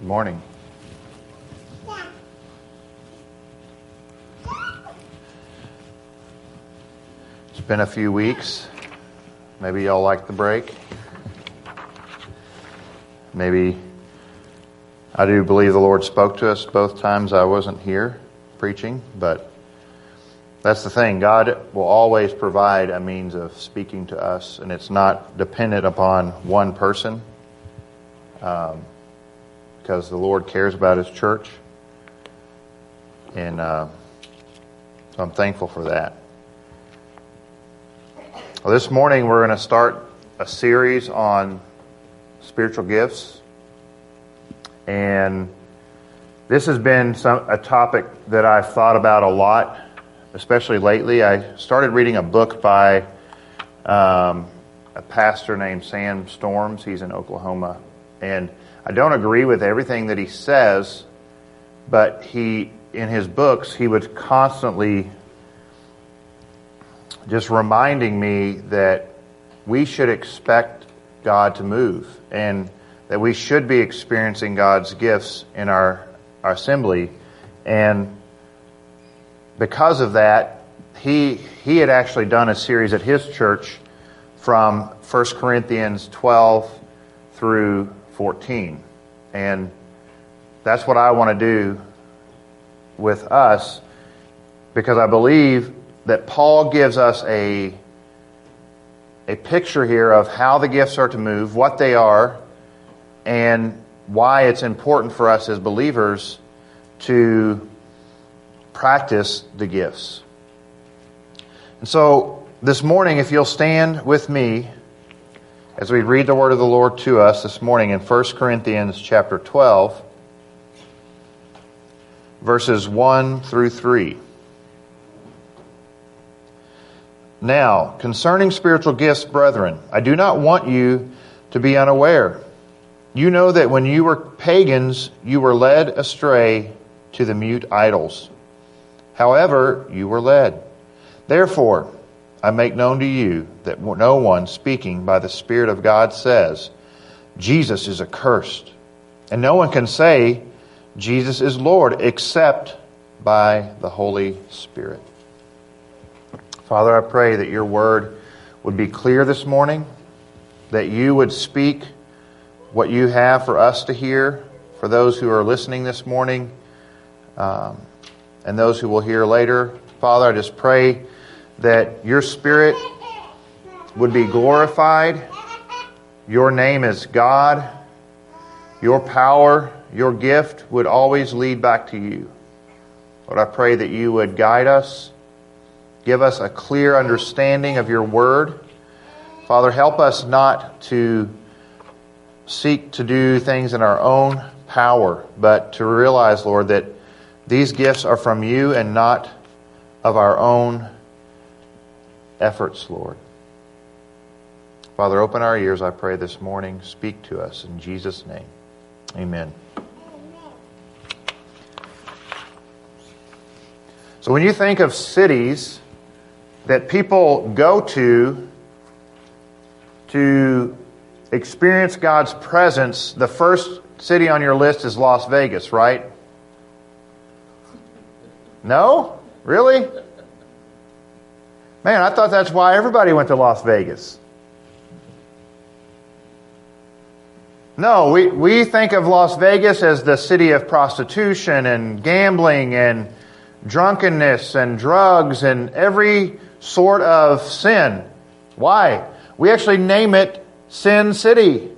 Good morning. It's been a few weeks. Maybe y'all like the break. Maybe I do believe the Lord spoke to us both times I wasn't here preaching, but that's the thing. God will always provide a means of speaking to us, and it's not dependent upon one person um, because the Lord cares about His church. And uh, so I'm thankful for that. Well, this morning we're going to start a series on spiritual gifts. And this has been some, a topic that I've thought about a lot, especially lately. I started reading a book by um, a pastor named Sam Storms. He's in Oklahoma. And I don't agree with everything that he says, but he, in his books, he was constantly just reminding me that we should expect God to move and that we should be experiencing God's gifts in our, our assembly. And because of that, he, he had actually done a series at his church from 1 Corinthians 12 through 14. And that's what I want to do with us because I believe that Paul gives us a, a picture here of how the gifts are to move, what they are, and why it's important for us as believers to practice the gifts. And so this morning, if you'll stand with me as we read the word of the Lord to us this morning in 1 Corinthians chapter 12, verses 1 through 3. Now, concerning spiritual gifts, brethren, I do not want you to be unaware. You know that when you were pagans, you were led astray to the mute idols. However, you were led. Therefore, I make known to you that no one speaking by the Spirit of God says, Jesus is accursed. And no one can say, Jesus is Lord, except by the Holy Spirit. Father, I pray that your word would be clear this morning, that you would speak what you have for us to hear, for those who are listening this morning, um, and those who will hear later. Father, I just pray that your spirit would be glorified. Your name is God. Your power, your gift would always lead back to you. Lord, I pray that you would guide us Give us a clear understanding of your word. Father, help us not to seek to do things in our own power, but to realize, Lord, that these gifts are from you and not of our own efforts, Lord. Father, open our ears, I pray, this morning. Speak to us in Jesus' name. Amen. So when you think of cities, that people go to to experience God's presence, the first city on your list is Las Vegas, right? No? Really? Man, I thought that's why everybody went to Las Vegas. No, we, we think of Las Vegas as the city of prostitution and gambling and drunkenness and drugs and every sort of sin. Why? We actually name it Sin City.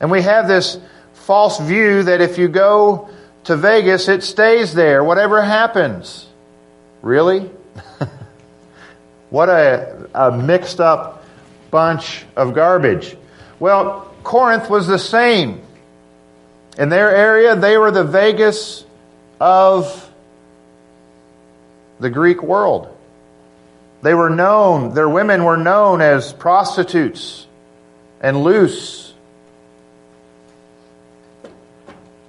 And we have this false view that if you go to Vegas, it stays there, whatever happens. Really? what a, a mixed up bunch of garbage. Well, Corinth was the same. In their area, they were the Vegas of the Greek world. They were known, their women were known as prostitutes and loose.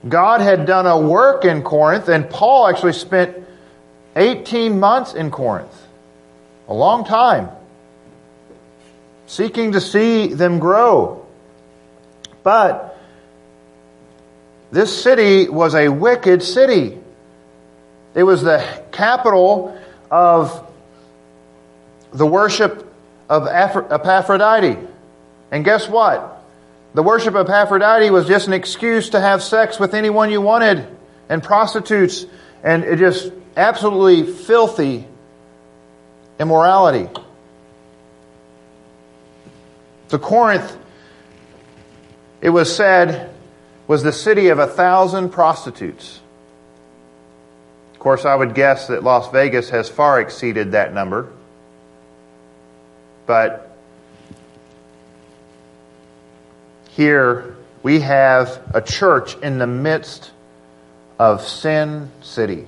God had done a work in Corinth, and Paul actually spent 18 months in Corinth, a long time, seeking to see them grow. But this city was a wicked city. It was the capital of the worship of Aphrodite. And guess what? The worship of Aphrodite was just an excuse to have sex with anyone you wanted and prostitutes and it just absolutely filthy immorality. So Corinth, it was said, was the city of a thousand prostitutes. Of course, I would guess that Las Vegas has far exceeded that number. But here we have a church in the midst of Sin City.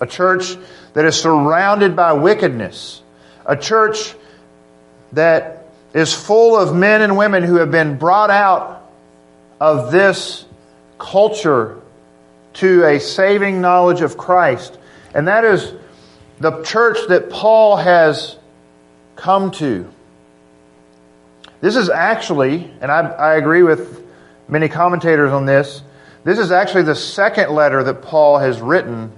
A church that is surrounded by wickedness. A church that is full of men and women who have been brought out of this culture to a saving knowledge of Christ. And that is the church that Paul has come to. This is actually, and I, I agree with many commentators on this, this is actually the second letter that Paul has written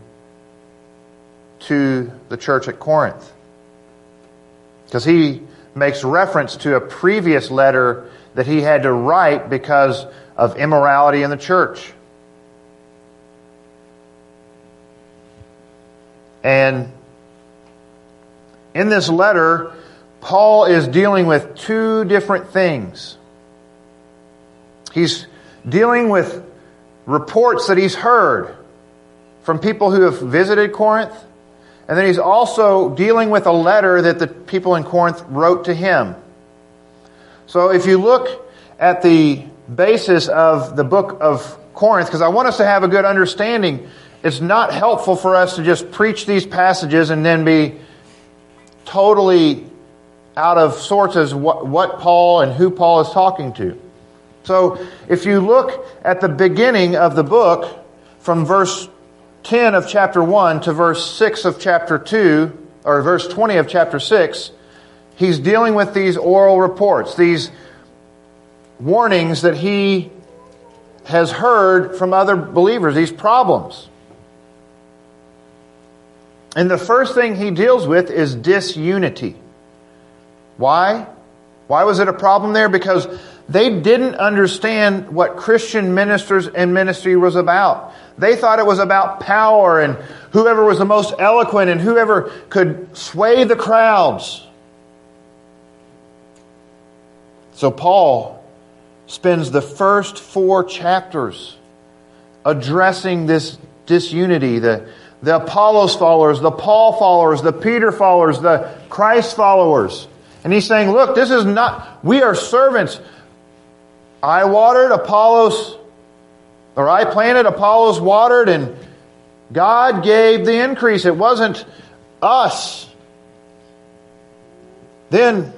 to the church at Corinth. Because he makes reference to a previous letter that he had to write because of immorality in the church. And in this letter, Paul is dealing with two different things. He's dealing with reports that he's heard from people who have visited Corinth, and then he's also dealing with a letter that the people in Corinth wrote to him. So if you look at the basis of the book of Corinth, because I want us to have a good understanding, it's not helpful for us to just preach these passages and then be totally out of sorts as what, what Paul and who Paul is talking to. So if you look at the beginning of the book, from verse 10 of chapter 1 to verse 6 of chapter 2, or verse 20 of chapter 6, he's dealing with these oral reports, these warnings that he has heard from other believers, these problems. And the first thing he deals with is disunity. Why? Why was it a problem there? Because they didn't understand what Christian ministers and ministry was about. They thought it was about power and whoever was the most eloquent and whoever could sway the crowds. So Paul spends the first four chapters addressing this disunity, the, the Apollos followers, the Paul followers, the Peter followers, the Christ followers. And he's saying, look, this is not, we are servants. I watered, Apollos, or I planted, Apollos watered, and God gave the increase. It wasn't us. Then,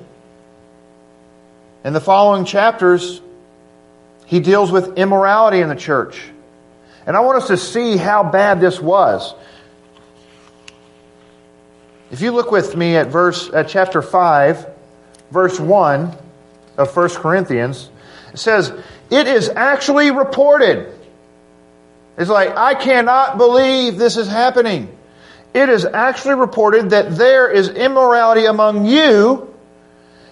in the following chapters, he deals with immorality in the church. And I want us to see how bad this was. If you look with me at verse at chapter 5, verse 1 of 1 Corinthians, it says, It is actually reported. It's like, I cannot believe this is happening. It is actually reported that there is immorality among you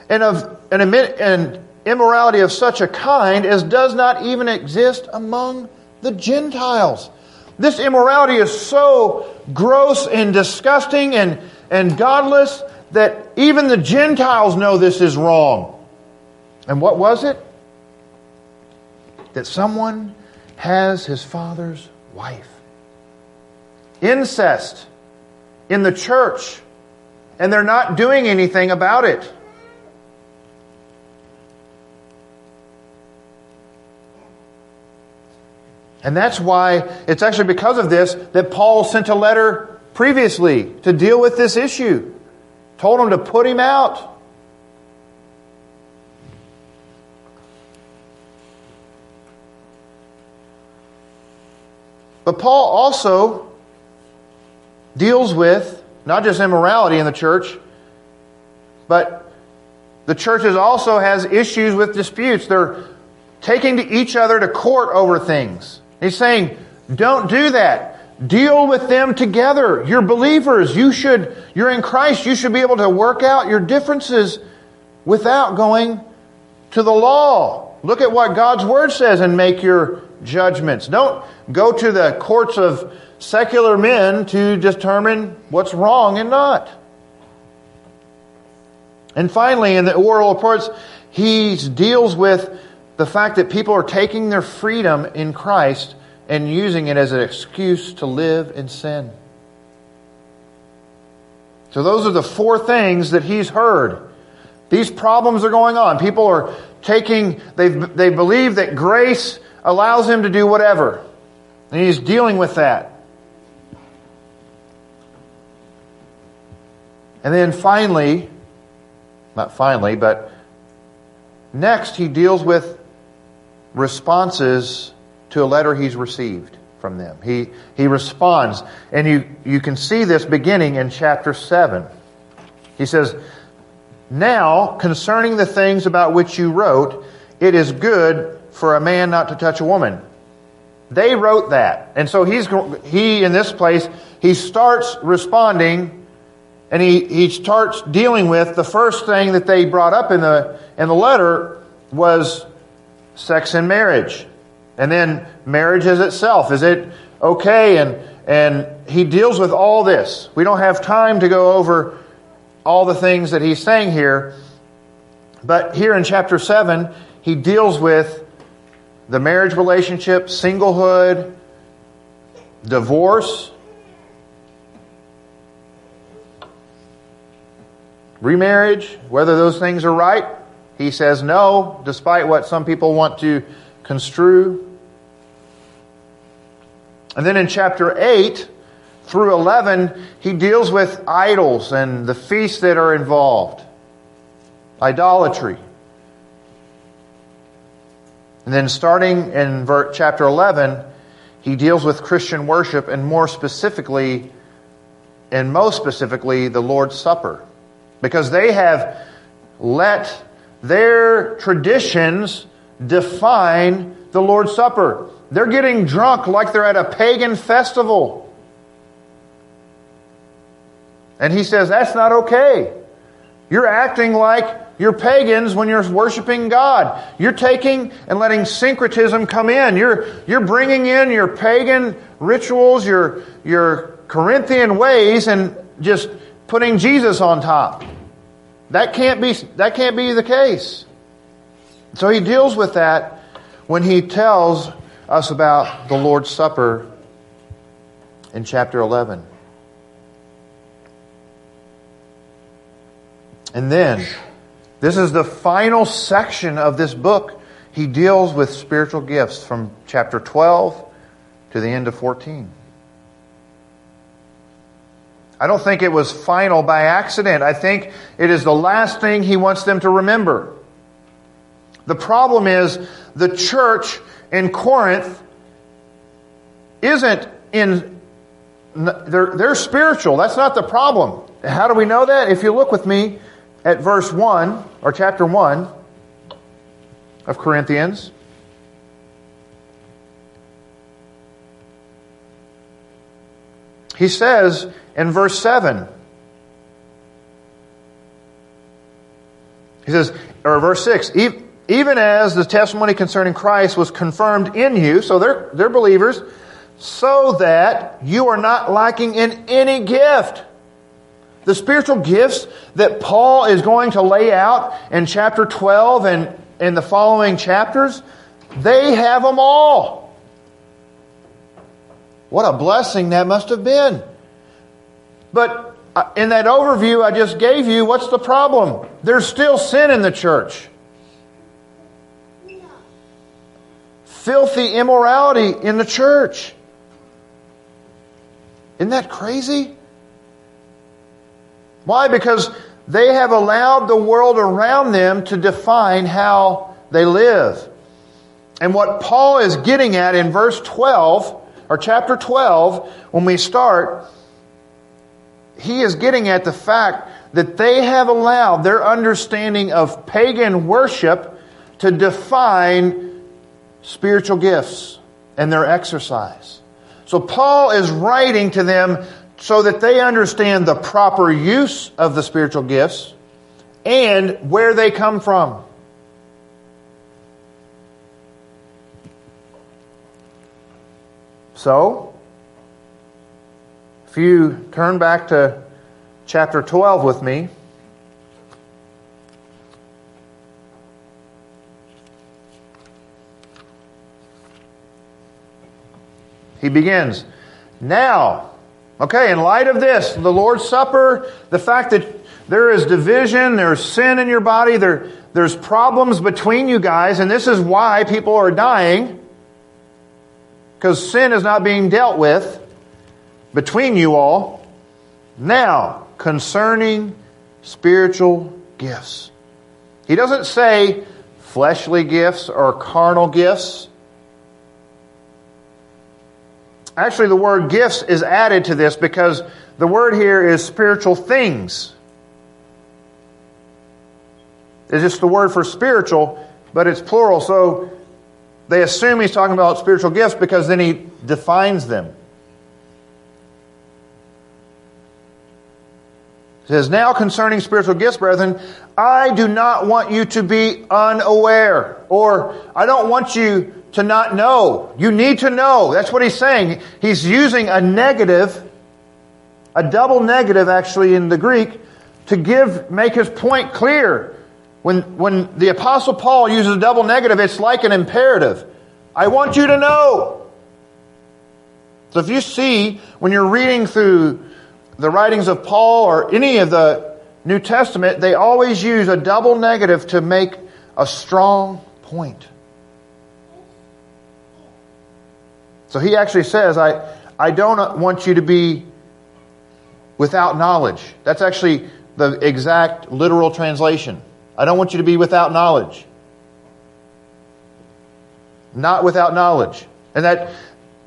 and of an, an immorality of such a kind as does not even exist among the Gentiles. This immorality is so gross and disgusting and and godless that even the Gentiles know this is wrong. And what was it? That someone has his father's wife. Incest in the church, and they're not doing anything about it. And that's why it's actually because of this that Paul sent a letter previously to deal with this issue. Told him to put him out. But Paul also deals with not just immorality in the church, but the church also has issues with disputes. They're taking to each other to court over things. He's saying, don't do that. Deal with them together. You're believers. You should, you're in Christ. You should be able to work out your differences without going to the law. Look at what God's Word says and make your judgments. Don't go to the courts of secular men to determine what's wrong and not. And finally, in the oral reports, he deals with the fact that people are taking their freedom in Christ and using it as an excuse to live in sin. So those are the four things that he's heard. These problems are going on. People are taking, they they believe that grace allows him to do whatever. And he's dealing with that. And then finally, not finally, but next he deals with responses to a letter he's received from them. He, he responds, and you, you can see this beginning in chapter 7. He says, Now, concerning the things about which you wrote, it is good for a man not to touch a woman. They wrote that. And so he's, he, in this place, he starts responding and he, he starts dealing with the first thing that they brought up in the, in the letter was sex and marriage. And then marriage as itself. Is it okay? And, and he deals with all this. We don't have time to go over all the things that he's saying here. But here in chapter 7, he deals with the marriage relationship, singlehood, divorce, remarriage, whether those things are right. He says no, despite what some people want to construe. And then in chapter 8 through 11, he deals with idols and the feasts that are involved, idolatry. And then starting in chapter 11, he deals with Christian worship and more specifically, and most specifically, the Lord's Supper. Because they have let their traditions define the Lord's Supper. They're getting drunk like they're at a pagan festival. And he says, that's not okay. You're acting like you're pagans when you're worshiping God. You're taking and letting syncretism come in. You're, you're bringing in your pagan rituals, your, your Corinthian ways, and just putting Jesus on top. That can't be, that can't be the case. So he deals with that when he tells us about the Lord's Supper in chapter 11. And then, this is the final section of this book. He deals with spiritual gifts from chapter 12 to the end of 14. I don't think it was final by accident. I think it is the last thing he wants them to remember. The problem is the church in Corinth isn't in, they're, they're spiritual. That's not the problem. How do we know that? If you look with me at verse 1 or chapter 1 of Corinthians. He says in verse 7, he says, or verse 6, even as the testimony concerning Christ was confirmed in you, so they're, they're believers, so that you are not lacking in any gift. The spiritual gifts that Paul is going to lay out in chapter 12 and in the following chapters, they have them all. What a blessing that must have been. But uh, in that overview I just gave you, what's the problem? There's still sin in the church. Filthy immorality in the church. Isn't that crazy? Why? Because they have allowed the world around them to define how they live. And what Paul is getting at in verse 12, or chapter 12, when we start, he is getting at the fact that they have allowed their understanding of pagan worship to define spiritual gifts and their exercise. So Paul is writing to them so that they understand the proper use of the spiritual gifts and where they come from. So, if you turn back to chapter 12 with me, he begins, Now, okay, in light of this, the Lord's Supper, the fact that there is division, there's sin in your body, there, there's problems between you guys, and this is why people are dying, because sin is not being dealt with between you all. Now, concerning spiritual gifts. He doesn't say fleshly gifts or carnal gifts. Actually, the word gifts is added to this because the word here is spiritual things. It's just the word for spiritual, but it's plural. So they assume he's talking about spiritual gifts because then he defines them. He says, Now concerning spiritual gifts, brethren, I do not want you to be unaware, or I don't want you to not know. You need to know. That's what he's saying. He's using a negative, a double negative actually in the Greek, to give, make his point clear. When, when the Apostle Paul uses a double negative, it's like an imperative. I want you to know. So if you see, when you're reading through the writings of Paul or any of the New Testament, they always use a double negative to make a strong point. So he actually says, I, I don't want you to be without knowledge. That's actually the exact literal translation. I don't want you to be without knowledge. Not without knowledge. And that,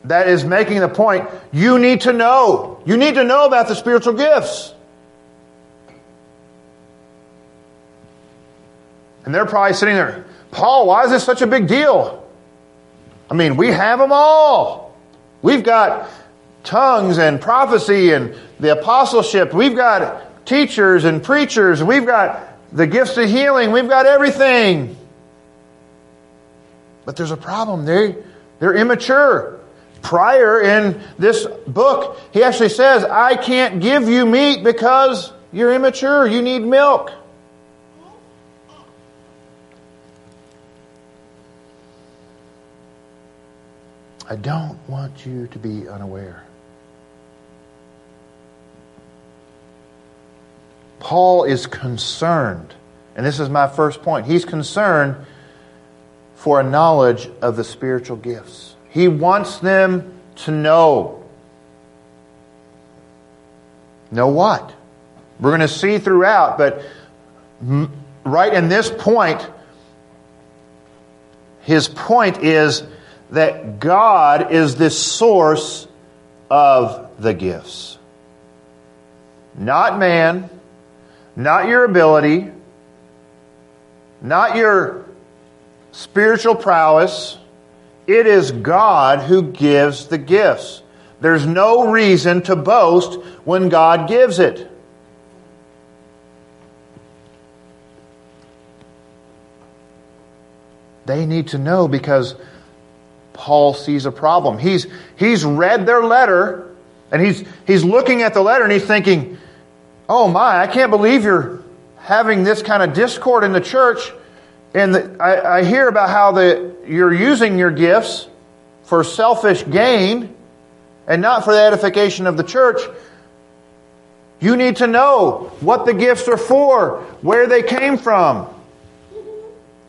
that is making the point you need to know. You need to know about the spiritual gifts. And they're probably sitting there, Paul, why is this such a big deal? I mean, we have them all. We've got tongues and prophecy and the apostleship. We've got teachers and preachers. We've got the gifts of healing. We've got everything. But there's a problem. They, they're immature. Prior in this book, he actually says, I can't give you meat because you're immature. You need milk. I don't want you to be unaware. Paul is concerned, and this is my first point. He's concerned for a knowledge of the spiritual gifts. He wants them to know. Know what? We're going to see throughout, but right in this point, his point is that God is the source of the gifts. Not man, not your ability, not your spiritual prowess. It is God who gives the gifts. There's no reason to boast when God gives it. They need to know because Paul sees a problem. He's, he's read their letter and he's, he's looking at the letter and he's thinking, oh my, I can't believe you're having this kind of discord in the church. And the, I, I hear about how the, you're using your gifts for selfish gain and not for the edification of the church. You need to know what the gifts are for, where they came from,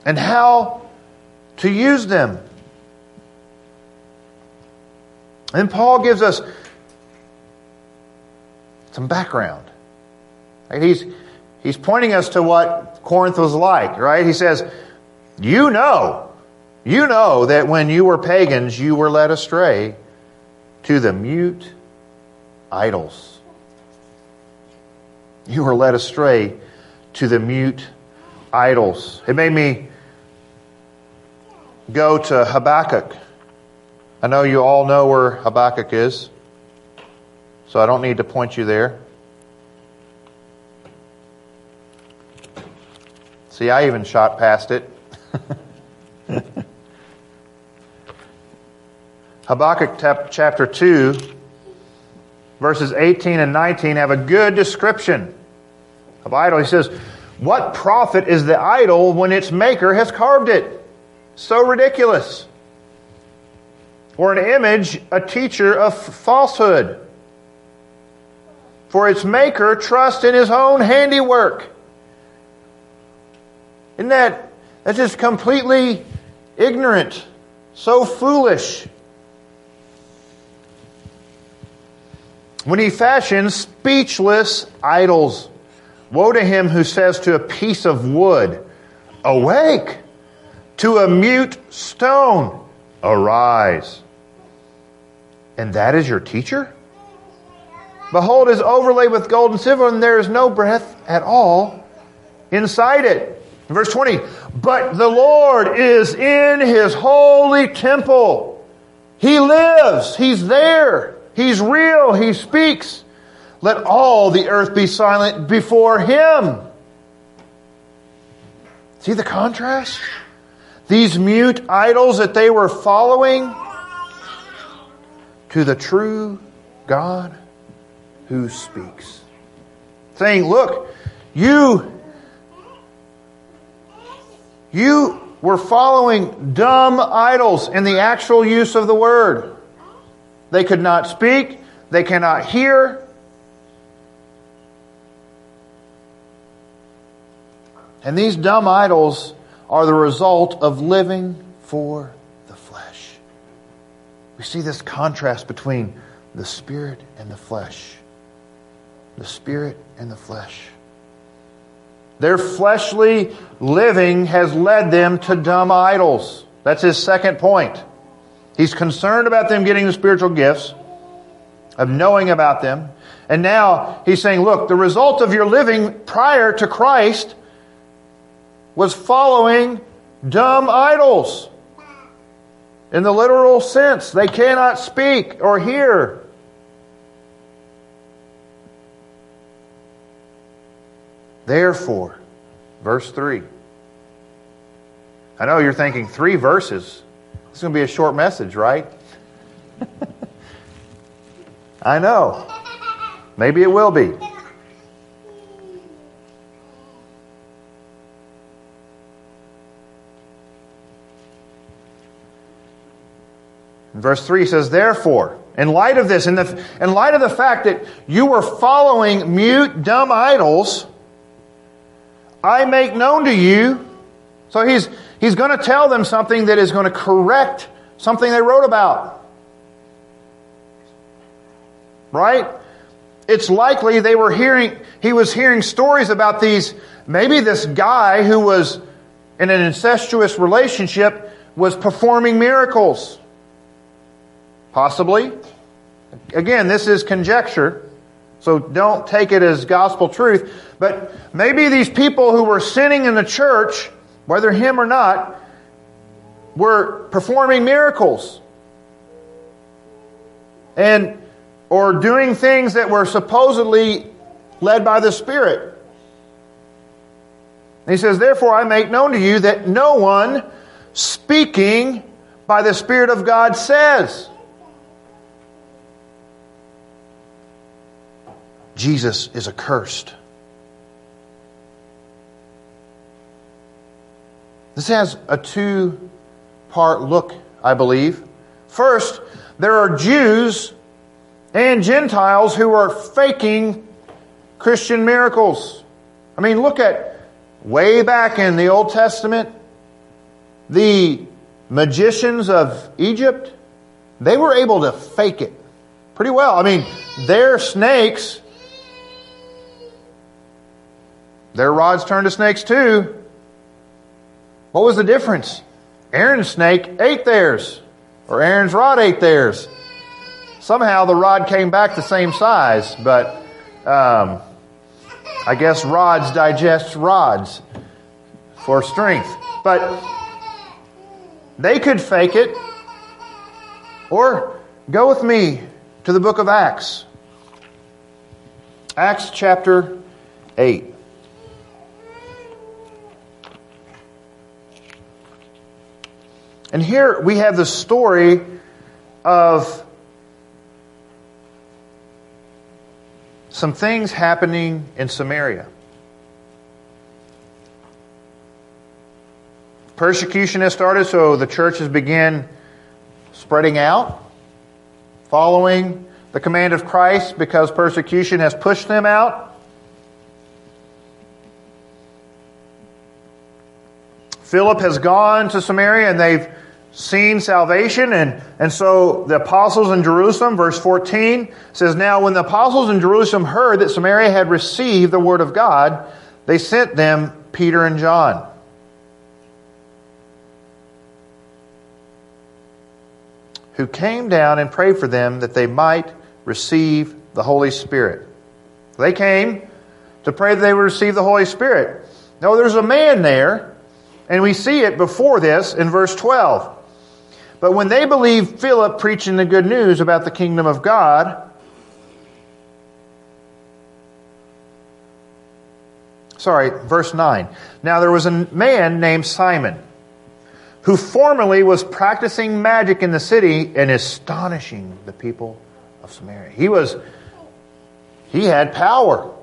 and how to use them. And Paul gives us some background. He's, he's pointing us to what Corinth was like, right? He says, You know, you know that when you were pagans, you were led astray to the mute idols. You were led astray to the mute idols. It made me go to Habakkuk. I know you all know where Habakkuk is, so I don't need to point you there. See, I even shot past it. Habakkuk chapter 2, verses 18 and 19 have a good description of idol. He says, What profit is the idol when its maker has carved it? So ridiculous. Or an image, a teacher of falsehood. For its maker trusts in his own handiwork. Isn't that that's just completely ignorant, so foolish. When he fashions speechless idols, woe to him who says to a piece of wood, Awake! To a mute stone, Arise! And that is your teacher? Behold, is overlaid with gold and silver, and there is no breath at all inside it. Verse 20, but the Lord is in his holy temple. He lives. He's there. He's real. He speaks. Let all the earth be silent before him. See the contrast? These mute idols that they were following to the true God who speaks. Saying, look, you you were following dumb idols in the actual use of the word. They could not speak, they cannot hear. And these dumb idols are the result of living for. We see this contrast between the spirit and the flesh. The spirit and the flesh. Their fleshly living has led them to dumb idols. That's his second point. He's concerned about them getting the spiritual gifts, of knowing about them. And now he's saying, look, the result of your living prior to Christ was following dumb idols. In the literal sense, they cannot speak or hear. Therefore, verse 3. I know you're thinking three verses. It's going to be a short message, right? I know. Maybe it will be. Verse 3 says, Therefore, in light of this, in, the, in light of the fact that you were following mute, dumb idols, I make known to you. So he's, he's going to tell them something that is going to correct something they wrote about. Right? It's likely they were hearing, he was hearing stories about these, maybe this guy who was in an incestuous relationship was performing miracles. Possibly. Again, this is conjecture. So don't take it as gospel truth. But maybe these people who were sinning in the church, whether him or not, were performing miracles. And or doing things that were supposedly led by the Spirit. he says, Therefore I make known to you that no one speaking by the Spirit of God says. Jesus is accursed. This has a two part look, I believe. First, there are Jews and Gentiles who are faking Christian miracles. I mean, look at way back in the Old Testament, the magicians of Egypt, they were able to fake it pretty well. I mean, their snakes Their rods turned to snakes too. What was the difference? Aaron's snake ate theirs, or Aaron's rod ate theirs. Somehow the rod came back the same size, but um, I guess rods digest rods for strength. But They could fake it. Or go with me to the book of Acts. Acts chapter 8. And here we have the story of some things happening in Samaria. Persecution has started, so the churches began spreading out, following the command of Christ because persecution has pushed them out. Philip has gone to Samaria and they've seen salvation. And, and so the apostles in Jerusalem, verse 14 says, Now when the apostles in Jerusalem heard that Samaria had received the word of God, they sent them Peter and John. Who came down and prayed for them that they might receive the Holy Spirit. They came to pray that they would receive the Holy Spirit. Now, there's a man there, and we see it before this in verse 12. But when they believed Philip preaching the good news about the kingdom of God, sorry, verse 9. Now there was a man named Simon who formerly was practicing magic in the city and astonishing the people of Samaria. He was, he had power.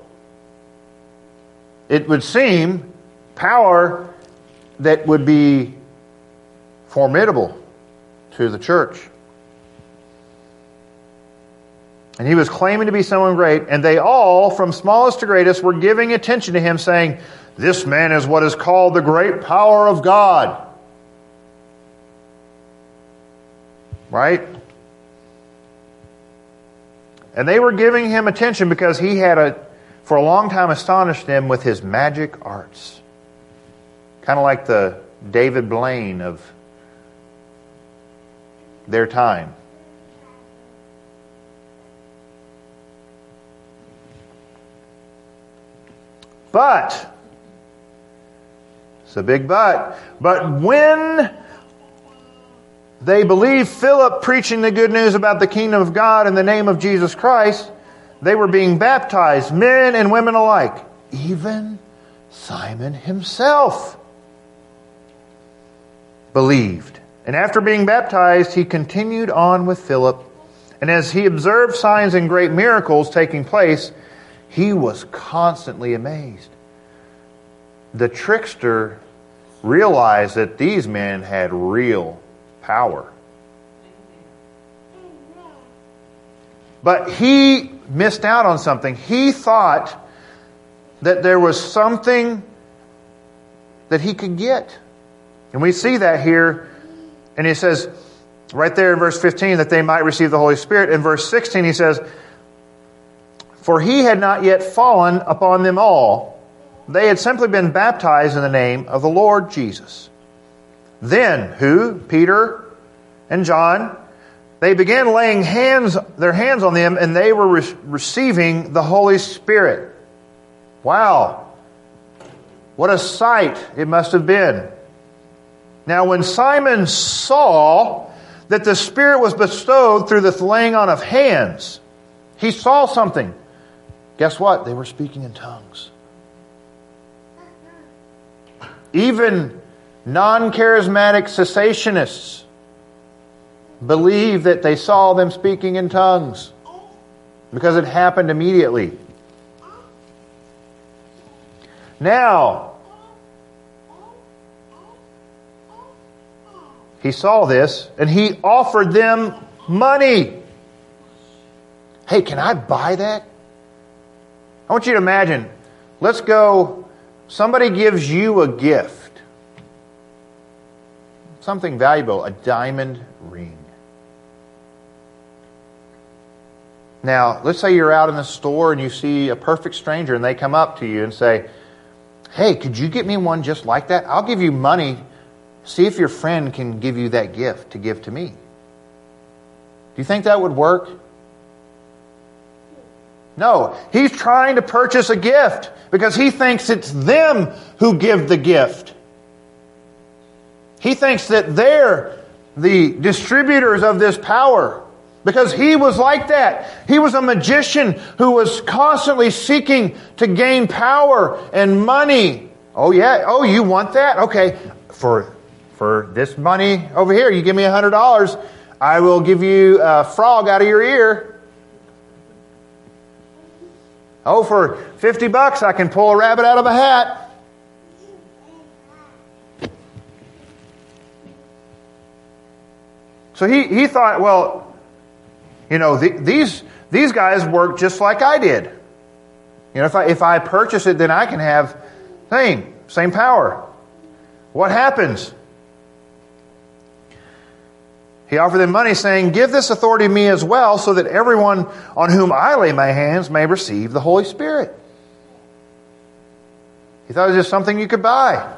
It would seem power that would be formidable to the church. And he was claiming to be someone great, and they all, from smallest to greatest, were giving attention to him, saying, This man is what is called the great power of God. Right? And they were giving him attention because he had, a, for a long time, astonished them with his magic arts. Kind of like the David Blaine of their time. But, it's a big but, but when they believed Philip preaching the good news about the kingdom of God in the name of Jesus Christ, they were being baptized, men and women alike, even Simon himself believed. And after being baptized, he continued on with Philip. And as he observed signs and great miracles taking place, he was constantly amazed. The trickster realized that these men had real power. But he missed out on something. He thought that there was something that he could get. And we see that here and he says, right there in verse 15, that they might receive the Holy Spirit. In verse 16, he says, For he had not yet fallen upon them all. They had simply been baptized in the name of the Lord Jesus. Then, who? Peter and John, they began laying hands, their hands on them, and they were re- receiving the Holy Spirit. Wow. What a sight it must have been. Now, when Simon saw that the Spirit was bestowed through the laying on of hands, he saw something. Guess what? They were speaking in tongues. Even non charismatic cessationists believe that they saw them speaking in tongues because it happened immediately. Now, He saw this and he offered them money. Hey, can I buy that? I want you to imagine. Let's go. Somebody gives you a gift. Something valuable, a diamond ring. Now, let's say you're out in the store and you see a perfect stranger and they come up to you and say, Hey, could you get me one just like that? I'll give you money See if your friend can give you that gift to give to me. Do you think that would work? No, he's trying to purchase a gift because he thinks it's them who give the gift. He thinks that they're the distributors of this power because he was like that. He was a magician who was constantly seeking to gain power and money. Oh yeah. Oh, you want that? Okay. For, for this money over here, you give me a hundred dollars. I will give you a frog out of your ear. Oh, for 50 bucks, I can pull a rabbit out of a hat. So he, he thought, well, you know, the, these, these guys work just like I did. You know, if I, if I purchase it, then I can have same, same power. What happens? He offered them money, saying, Give this authority to me as well, so that everyone on whom I lay my hands may receive the Holy Spirit. He thought it was just something you could buy.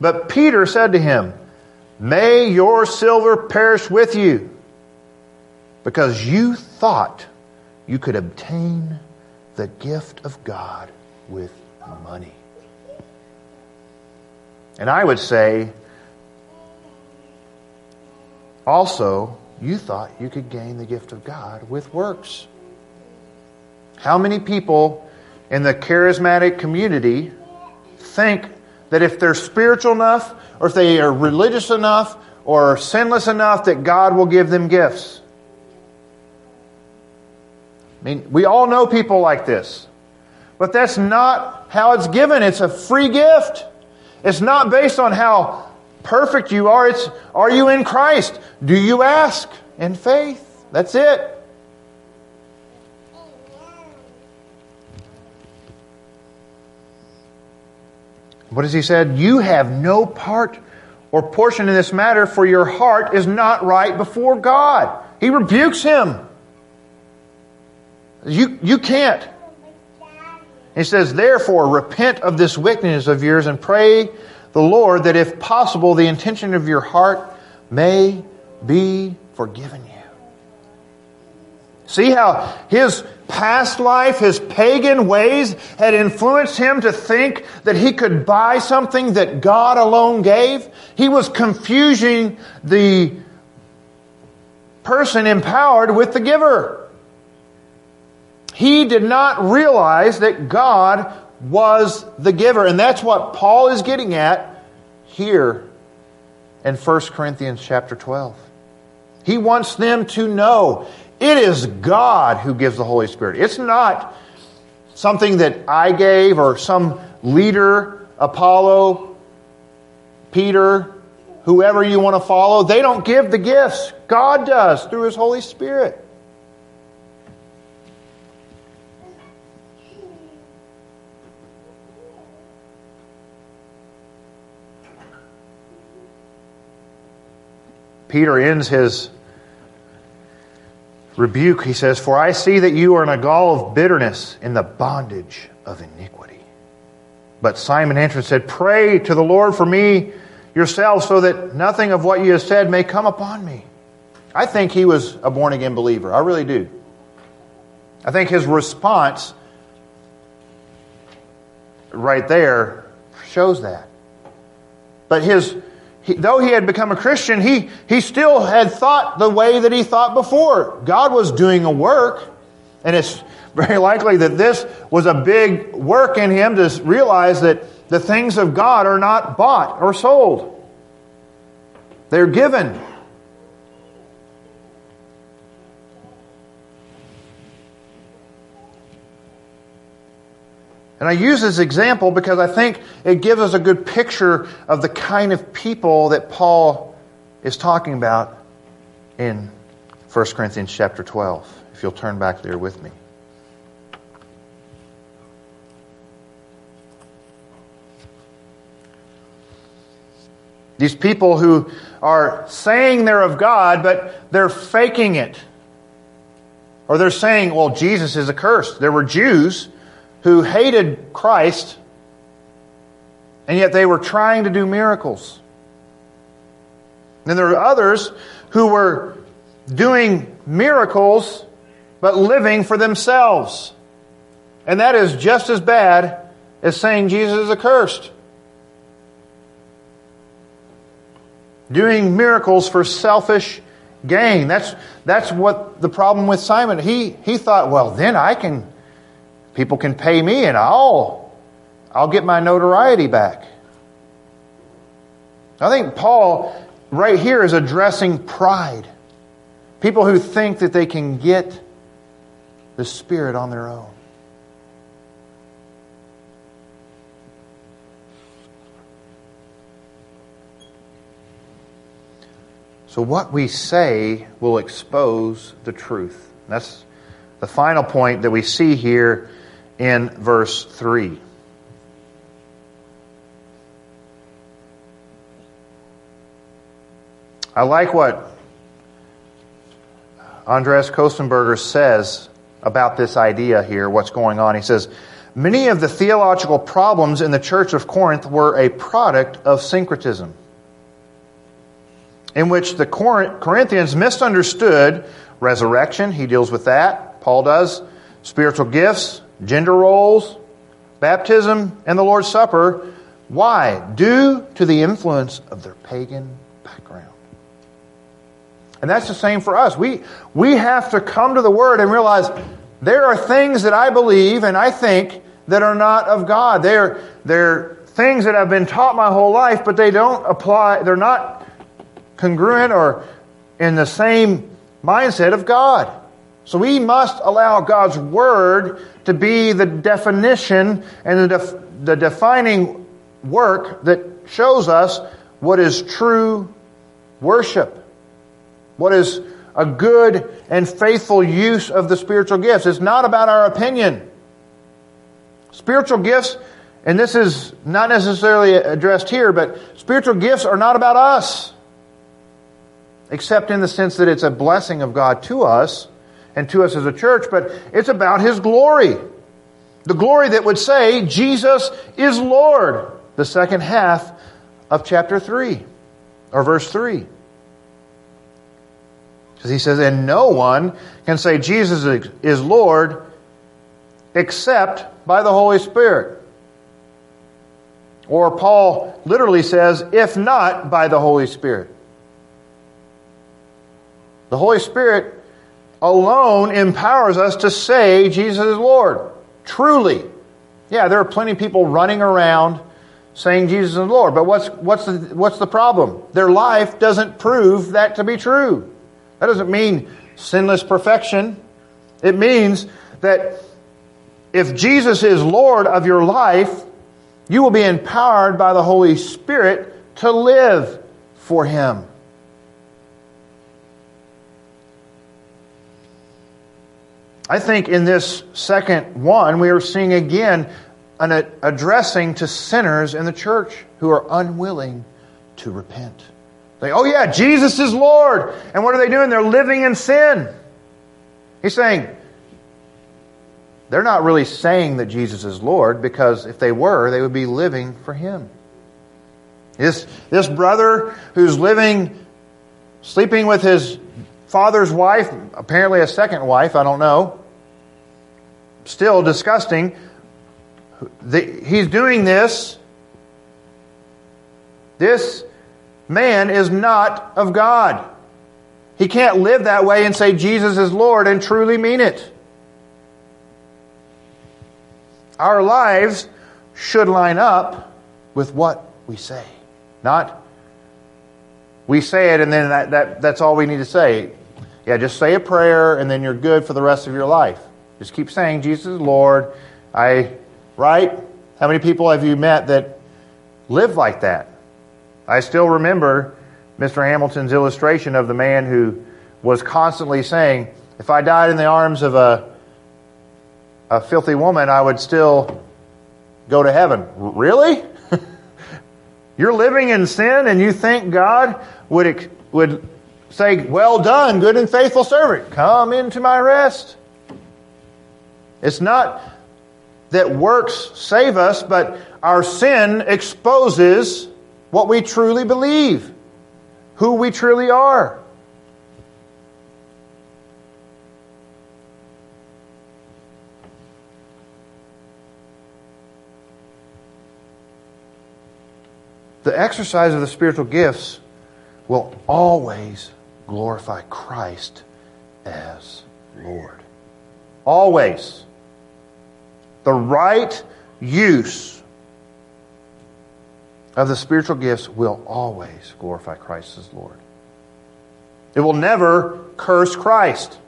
But Peter said to him, May your silver perish with you, because you thought you could obtain the gift of God with money. And I would say, also, you thought you could gain the gift of God with works. How many people in the charismatic community think that if they're spiritual enough, or if they are religious enough, or sinless enough, that God will give them gifts? I mean, we all know people like this. But that's not how it's given. It's a free gift. It's not based on how perfect you are. It's, are you in Christ? Do you ask in faith? That's it. What has he said? You have no part or portion in this matter, for your heart is not right before God. He rebukes him. You, you can't. He says, Therefore, repent of this wickedness of yours and pray the Lord that if possible, the intention of your heart may be forgiven you. See how his past life, his pagan ways had influenced him to think that he could buy something that God alone gave? He was confusing the person empowered with the giver. He did not realize that God was the giver. And that's what Paul is getting at here in 1 Corinthians chapter 12. He wants them to know it is God who gives the Holy Spirit. It's not something that I gave or some leader, Apollo, Peter, whoever you want to follow. They don't give the gifts. God does through His Holy Spirit. Peter ends his rebuke. He says, For I see that you are in a gall of bitterness in the bondage of iniquity. But Simon answered and said, Pray to the Lord for me yourself so that nothing of what you have said may come upon me. I think he was a born again believer. I really do. I think his response right there shows that. But his he, though he had become a Christian, he, he still had thought the way that he thought before. God was doing a work, and it's very likely that this was a big work in him to realize that the things of God are not bought or sold. They're given. And I use this example because I think it gives us a good picture of the kind of people that Paul is talking about in 1 Corinthians chapter 12. If you'll turn back there with me. These people who are saying they're of God, but they're faking it. Or they're saying, well, Jesus is accursed. There were Jews who hated Christ, and yet they were trying to do miracles. And there are others who were doing miracles but living for themselves. And that is just as bad as saying Jesus is accursed. doing miracles for selfish gain. That's, that's what the problem with Simon. He, he thought, well, then I can, people can pay me and I'll, I'll get my notoriety back. I think Paul right here is addressing pride. People who think that they can get the Spirit on their own. So, what we say will expose the truth. That's the final point that we see here in verse 3. I like what Andreas Kostenberger says about this idea here, what's going on. He says, Many of the theological problems in the church of Corinth were a product of syncretism in which the Corinthians misunderstood resurrection. He deals with that. Paul does. Spiritual gifts, gender roles, baptism, and the Lord's Supper. Why? Due to the influence of their pagan background. And that's the same for us. We, we have to come to the Word and realize there are things that I believe and I think that are not of God. They're, they're things that I've been taught my whole life, but they don't apply, they're not congruent or in the same mindset of God. So we must allow God's Word to be the definition and the, def- the defining work that shows us what is true worship, what is a good and faithful use of the spiritual gifts. It's not about our opinion. Spiritual gifts, and this is not necessarily addressed here, but spiritual gifts are not about us except in the sense that it's a blessing of God to us and to us as a church, but it's about His glory. The glory that would say, Jesus is Lord. The second half of chapter 3, or verse 3. Because he says, And no one can say Jesus is Lord except by the Holy Spirit. Or Paul literally says, If not by the Holy Spirit. The Holy Spirit alone empowers us to say Jesus is Lord. Truly. Yeah, there are plenty of people running around saying Jesus is Lord, but what's, what's, the, what's the problem? Their life doesn't prove that to be true. That doesn't mean sinless perfection. It means that if Jesus is Lord of your life, you will be empowered by the Holy Spirit to live for Him. I think in this second one, we are seeing again an addressing to sinners in the church who are unwilling to repent. They, oh yeah, Jesus is Lord. And what are they doing? They're living in sin. He's saying, they're not really saying that Jesus is Lord because if they were, they would be living for Him. This, this brother who's living, sleeping with his father's wife, apparently a second wife, I don't know. Still disgusting. The, he's doing this. This man is not of God. He can't live that way and say Jesus is Lord and truly mean it. Our lives should line up with what we say, not we say it and then that, that, that's all we need to say. Yeah, just say a prayer and then you're good for the rest of your life. Just keep saying, Jesus is Lord. I, right? How many people have you met that live like that? I still remember Mr. Hamilton's illustration of the man who was constantly saying, if I died in the arms of a, a filthy woman, I would still go to heaven. Really? You're living in sin and you think God would, would say, Well done, good and faithful servant. Come into my rest. It's not that works save us, but our sin exposes what we truly believe, who we truly are. The exercise of the spiritual gifts will always glorify Christ as Lord. Always. The right use of the spiritual gifts will always glorify Christ as Lord. It will never curse Christ.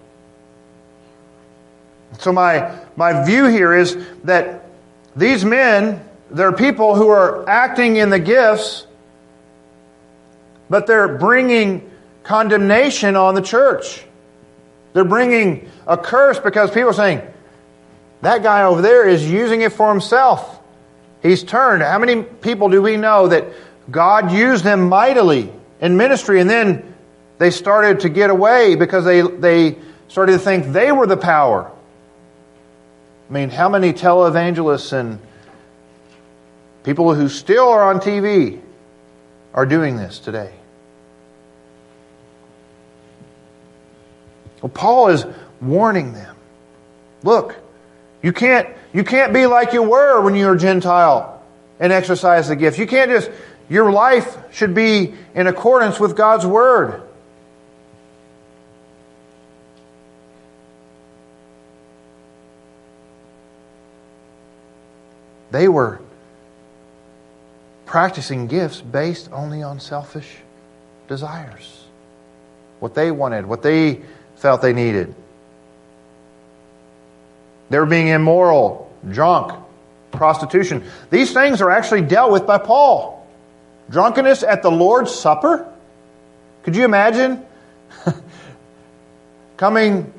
So my, my view here is that these men, they're people who are acting in the gifts, but they're bringing condemnation on the church. They're bringing a curse because people are saying, that guy over there is using it for himself. He's turned. How many people do we know that God used them mightily in ministry and then they started to get away because they, they started to think they were the power? I mean, how many televangelists and people who still are on TV are doing this today? Well, Paul is warning them. Look, you can't, you can't be like you were when you were Gentile and exercise the gifts. You can't just, your life should be in accordance with God's Word. They were practicing gifts based only on selfish desires. What they wanted, what they felt they needed. They were being immoral, drunk, prostitution. These things are actually dealt with by Paul. Drunkenness at the Lord's Supper? Could you imagine coming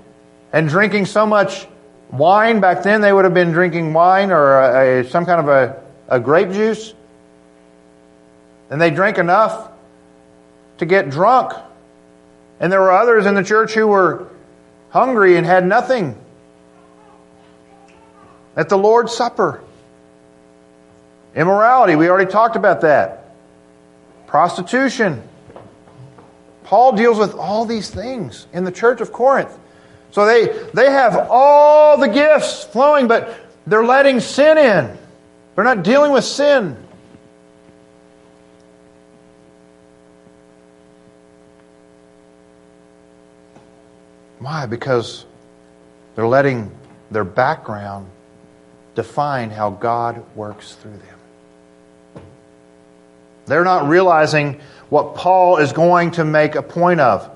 and drinking so much wine? Back then, they would have been drinking wine or a, a, some kind of a, a grape juice. And they drank enough to get drunk. And there were others in the church who were hungry and had nothing. At the Lord's Supper. Immorality, we already talked about that. Prostitution. Paul deals with all these things in the church of Corinth. So they, they have all the gifts flowing, but they're letting sin in. They're not dealing with sin. Why? Because they're letting their background define how God works through them. They're not realizing what Paul is going to make a point of.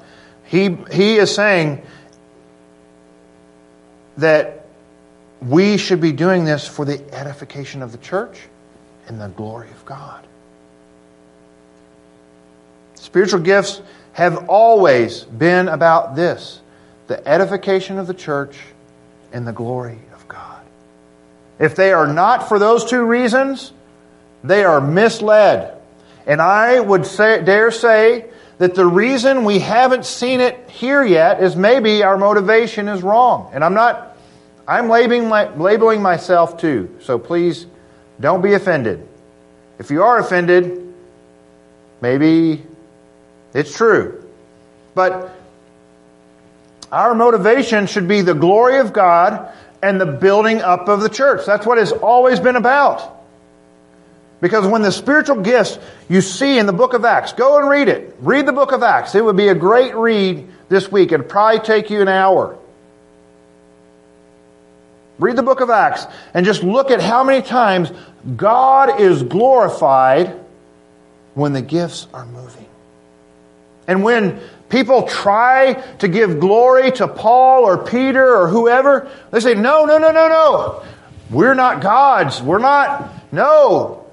He, he is saying that we should be doing this for the edification of the church and the glory of God. Spiritual gifts have always been about this the edification of the church and the glory of God. If they are not for those two reasons, they are misled. And I would say, dare say that the reason we haven't seen it here yet is maybe our motivation is wrong. And I'm not, I'm labeling, labeling myself too. So please don't be offended. If you are offended, maybe it's true. But our motivation should be the glory of God and the building up of the church. That's what it's always been about. Because when the spiritual gifts you see in the book of Acts, go and read it. Read the book of Acts. It would be a great read this week. It'd probably take you an hour. Read the book of Acts and just look at how many times God is glorified when the gifts are moving. And when people try to give glory to Paul or Peter or whoever, they say, no, no, no, no, no. We're not gods. We're not. No.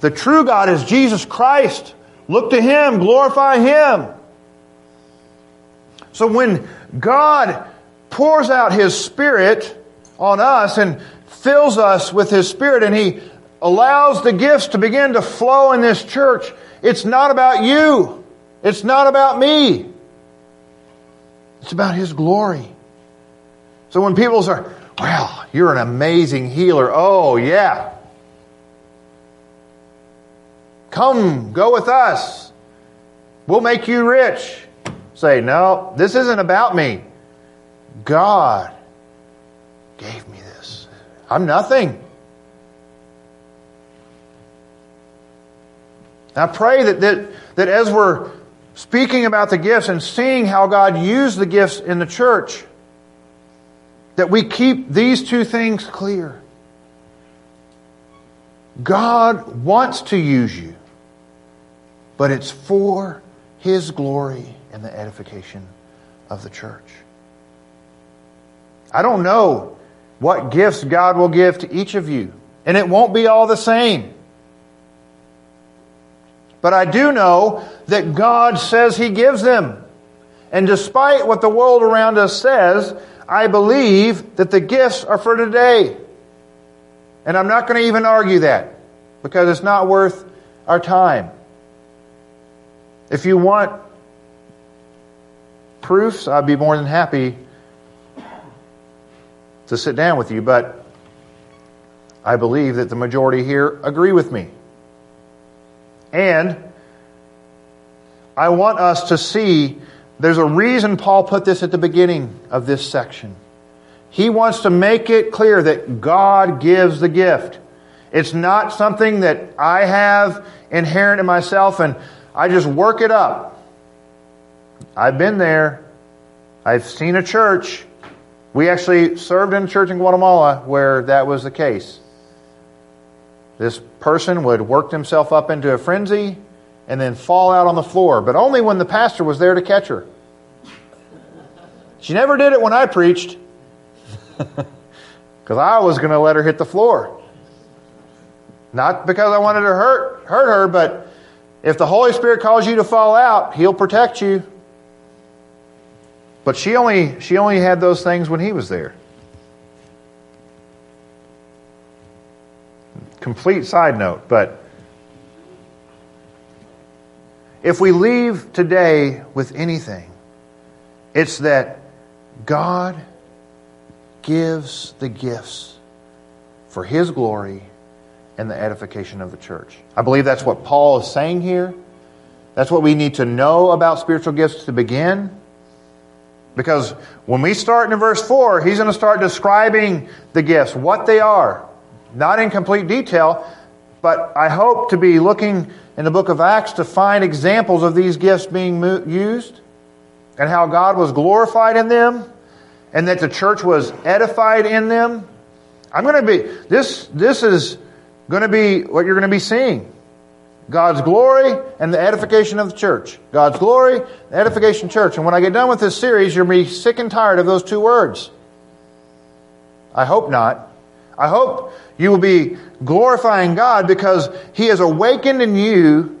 The true God is Jesus Christ. Look to Him, glorify Him. So when God pours out His Spirit on us and fills us with His Spirit and He allows the gifts to begin to flow in this church, it's not about you. It's not about me. It's about His glory. So when people say, well, you're an amazing healer. Oh, yeah. Come, go with us. We'll make you rich. Say, no, this isn't about me. God gave me this. I'm nothing. I pray that, that, that as we're speaking about the gifts and seeing how God used the gifts in the church, that we keep these two things clear. God wants to use you, but it's for His glory and the edification of the church. I don't know what gifts God will give to each of you, and it won't be all the same. But I do know that God says He gives them. And despite what the world around us says, I believe that the gifts are for today. And I'm not going to even argue that because it's not worth our time. If you want proofs, I'd be more than happy to sit down with you, but I believe that the majority here agree with me. And I want us to see there's a reason Paul put this at the beginning of this section. He wants to make it clear that God gives the gift. It's not something that I have inherent in myself and I just work it up. I've been there. I've seen a church. We actually served in a church in Guatemala where that was the case. This person would work himself up into a frenzy and then fall out on the floor, but only when the pastor was there to catch her. She never did it when I preached because I was going to let her hit the floor. Not because I wanted to hurt, hurt her, but if the Holy Spirit calls you to fall out, He'll protect you. But she only, she only had those things when He was there. Complete side note, but if we leave today with anything, it's that God gives the gifts for His glory and the edification of the church. I believe that's what Paul is saying here. That's what we need to know about spiritual gifts to begin. Because when we start in verse 4, he's going to start describing the gifts, what they are. Not in complete detail, but I hope to be looking in the book of Acts to find examples of these gifts being used and how God was glorified in them and that the church was edified in them. I'm going to be, this, this is going to be what you're going to be seeing. God's glory and the edification of the church. God's glory, the edification church. And when I get done with this series, you'll be sick and tired of those two words. I hope not. I hope you will be glorifying God because He has awakened in you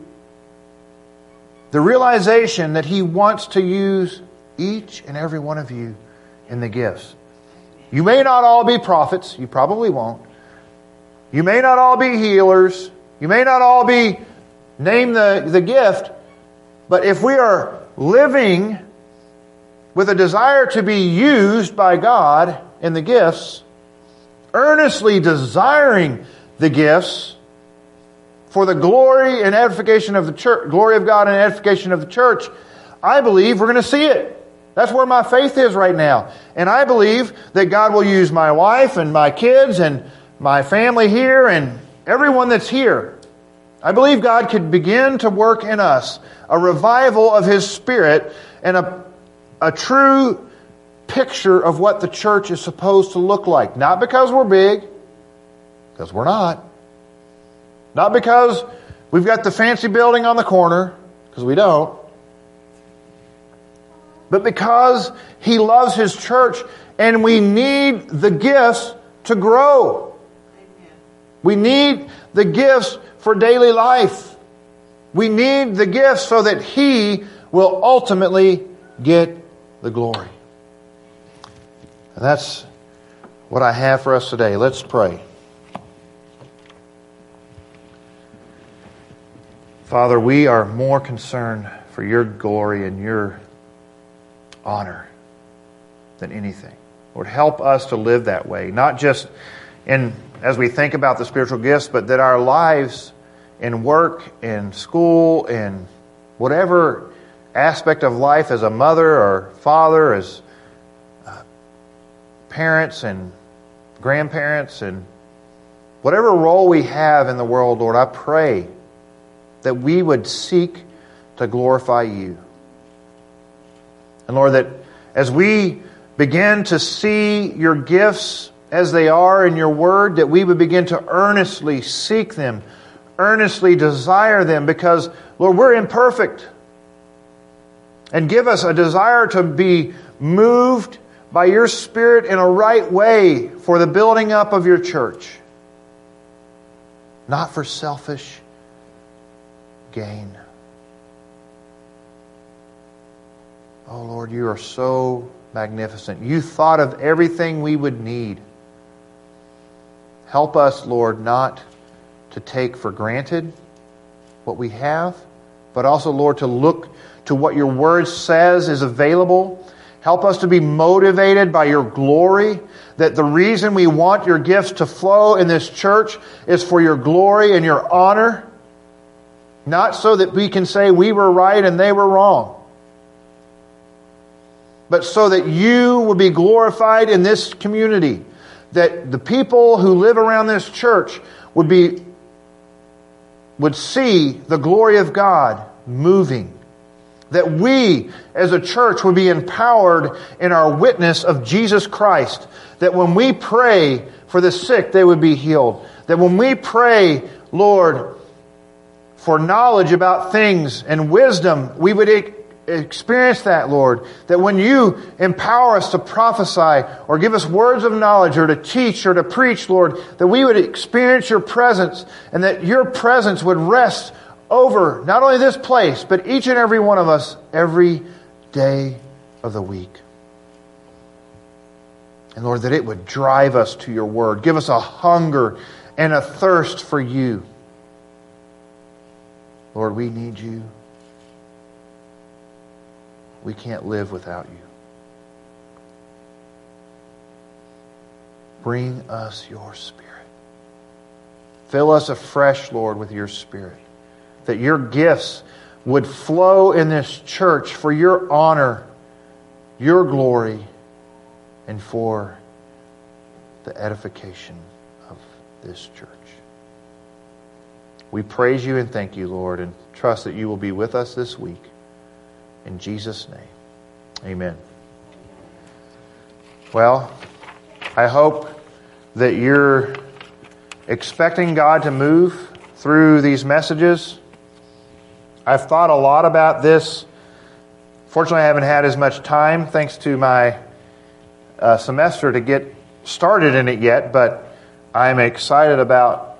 the realization that He wants to use each and every one of you in the gifts. You may not all be prophets, you probably won't. You may not all be healers, you may not all be, name the, the gift, but if we are living with a desire to be used by God in the gifts, earnestly desiring the gifts for the glory and edification of the church, glory of God and edification of the church, I believe we're going to see it. That's where my faith is right now. And I believe that God will use my wife and my kids and my family here and everyone that's here. I believe God could begin to work in us a revival of His Spirit and a, a true picture of what the church is supposed to look like. Not because we're big, because we're not. Not because we've got the fancy building on the corner, because we don't. But because He loves His church and we need the gifts to grow. We need the gifts for daily life. We need the gifts so that He will ultimately get the glory. And that's what I have for us today. Let's pray. Father, we are more concerned for your glory and your honor than anything. Lord, help us to live that way, not just in as we think about the spiritual gifts, but that our lives in work, in school, in whatever aspect of life as a mother or father, as parents and grandparents and whatever role we have in the world, Lord, I pray that we would seek to glorify you. And Lord, that as we begin to see your gifts as they are in your word, that we would begin to earnestly seek them, earnestly desire them, because, Lord, we're imperfect. And give us a desire to be moved by your Spirit in a right way for the building up of your church, not for selfish gain. Oh Lord, you are so magnificent. You thought of everything we would need. Help us, Lord, not to take for granted what we have, but also, Lord, to look to what your word says is available. Help us to be motivated by your glory, that the reason we want your gifts to flow in this church is for your glory and your honor, not so that we can say we were right and they were wrong but so that you would be glorified in this community. That the people who live around this church would be would see the glory of God moving. That we as a church would be empowered in our witness of Jesus Christ. That when we pray for the sick, they would be healed. That when we pray, Lord, for knowledge about things and wisdom, we would experience that, Lord, that when you empower us to prophesy or give us words of knowledge or to teach or to preach, Lord, that we would experience your presence and that your presence would rest over not only this place, but each and every one of us every day of the week. And Lord, that it would drive us to your word. Give us a hunger and a thirst for you. Lord, we need you. We can't live without you. Bring us your Spirit. Fill us afresh, Lord, with your Spirit. That your gifts would flow in this church for your honor, your glory, and for the edification of this church. We praise you and thank you, Lord, and trust that you will be with us this week. In Jesus' name, amen. Well, I hope that you're expecting God to move through these messages. I've thought a lot about this. Fortunately, I haven't had as much time, thanks to my uh, semester, to get started in it yet, but I'm excited about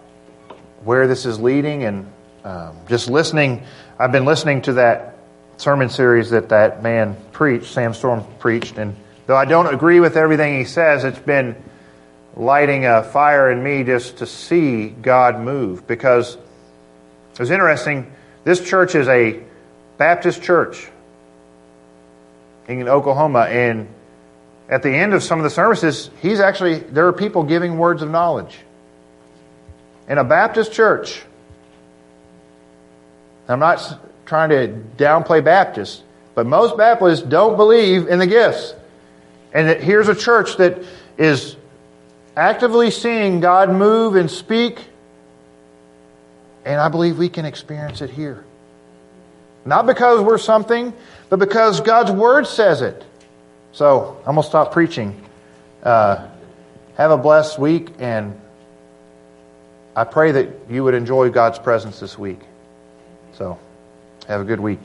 where this is leading and um, just listening. I've been listening to that sermon series that that man preached, Sam Storm preached, and though I don't agree with everything he says, it's been lighting a fire in me just to see God move because it was interesting. This church is a Baptist church in Oklahoma, and at the end of some of the services, he's actually there are people giving words of knowledge in a Baptist church. I'm not trying to downplay Baptists, but most Baptists don't believe in the gifts. And here's a church that is actively seeing God move and speak, and I believe we can experience it here. Not because we're something, but because God's Word says it. So I'm going to stop preaching. Uh, have a blessed week, and I pray that you would enjoy God's presence this week. So. Have a good week.